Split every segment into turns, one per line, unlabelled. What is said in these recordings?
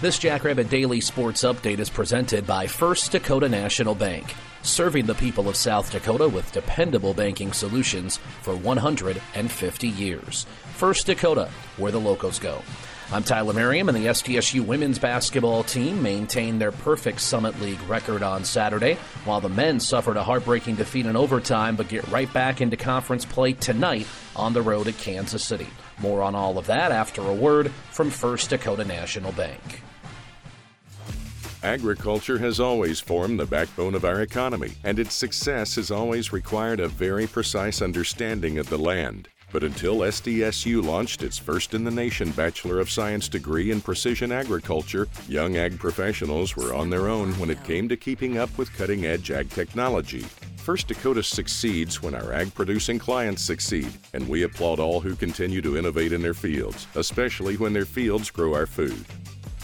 This Jackrabbit Daily Sports Update is presented by First Dakota National Bank, serving the people of South Dakota with dependable banking solutions for 150 years. First Dakota, where the locals go. I'm Tyler Merriam, and the SDSU women's basketball team maintained their perfect Summit League record on Saturday, while the men suffered a heartbreaking defeat in overtime but get right back into conference play tonight on the road at Kansas City. More on all of that after a word from First Dakota National Bank.
Agriculture has always formed the backbone of our economy, and its success has always required a very precise understanding of the land. But until SDSU launched its first in the nation Bachelor of Science degree in precision agriculture, young ag professionals were on their own when it came to keeping up with cutting edge ag technology. First Dakota succeeds when our ag producing clients succeed, and we applaud all who continue to innovate in their fields, especially when their fields grow our food.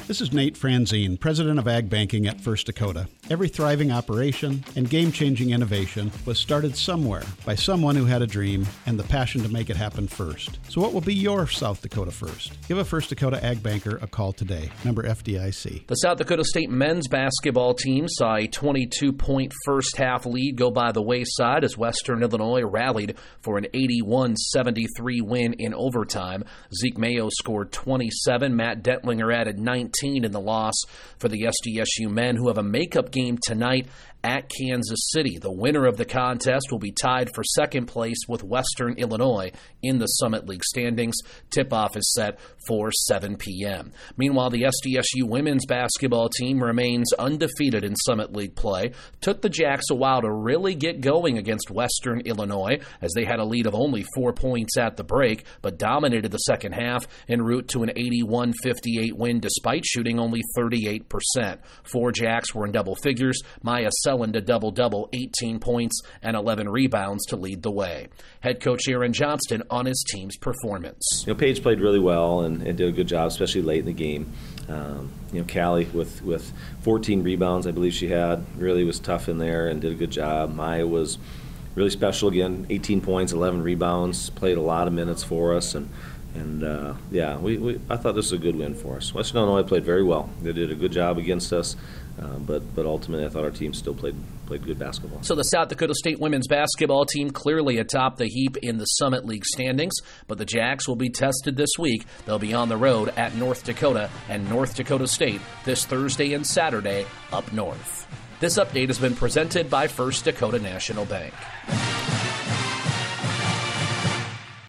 This is Nate Franzen, President of Ag Banking at First Dakota. Every thriving operation and game changing innovation was started somewhere by someone who had a dream and the passion to make it happen first. So, what will be your South Dakota first? Give a First Dakota Ag Banker a call today. Member FDIC.
The South Dakota State men's basketball team saw a 22 point first half lead go by the wayside as Western Illinois rallied for an 81 73 win in overtime. Zeke Mayo scored 27, Matt Dentlinger added 19 in the loss for the SDSU men, who have a makeup game tonight at Kansas City. The winner of the contest will be tied for second place with Western Illinois in the Summit League standings. Tip off is set for 7 p.m. Meanwhile, the SDSU women's basketball team remains undefeated in Summit League play. Took the Jacks a while to really get going against Western Illinois as they had a lead of only four points at the break, but dominated the second half en route to an 81 58 win despite shooting only 38%. Four Jacks were in double figures. Myah Selland a double double, 18 points and 11 rebounds to lead the way. Head coach Aaron Johnston on his team's performance.
You know, Paige played really well and, and did a good job, especially late in the game. Um, you know, Kallie with, with 14 rebounds, I believe she had, really was tough in there and did a good job. Myah was really special again, 18 points, 11 rebounds, played a lot of minutes for us and and uh, yeah, we, we, I thought this was a good win for us. Western Illinois played very well. They did a good job against us, uh, but but ultimately, I thought our team still played played good basketball.
So the South Dakota State women's basketball team clearly atop the heap in the Summit League standings, but the Jacks will be tested this week. They'll be on the road at North Dakota and North Dakota State this Thursday and Saturday up north. This update has been presented by First Dakota National Bank.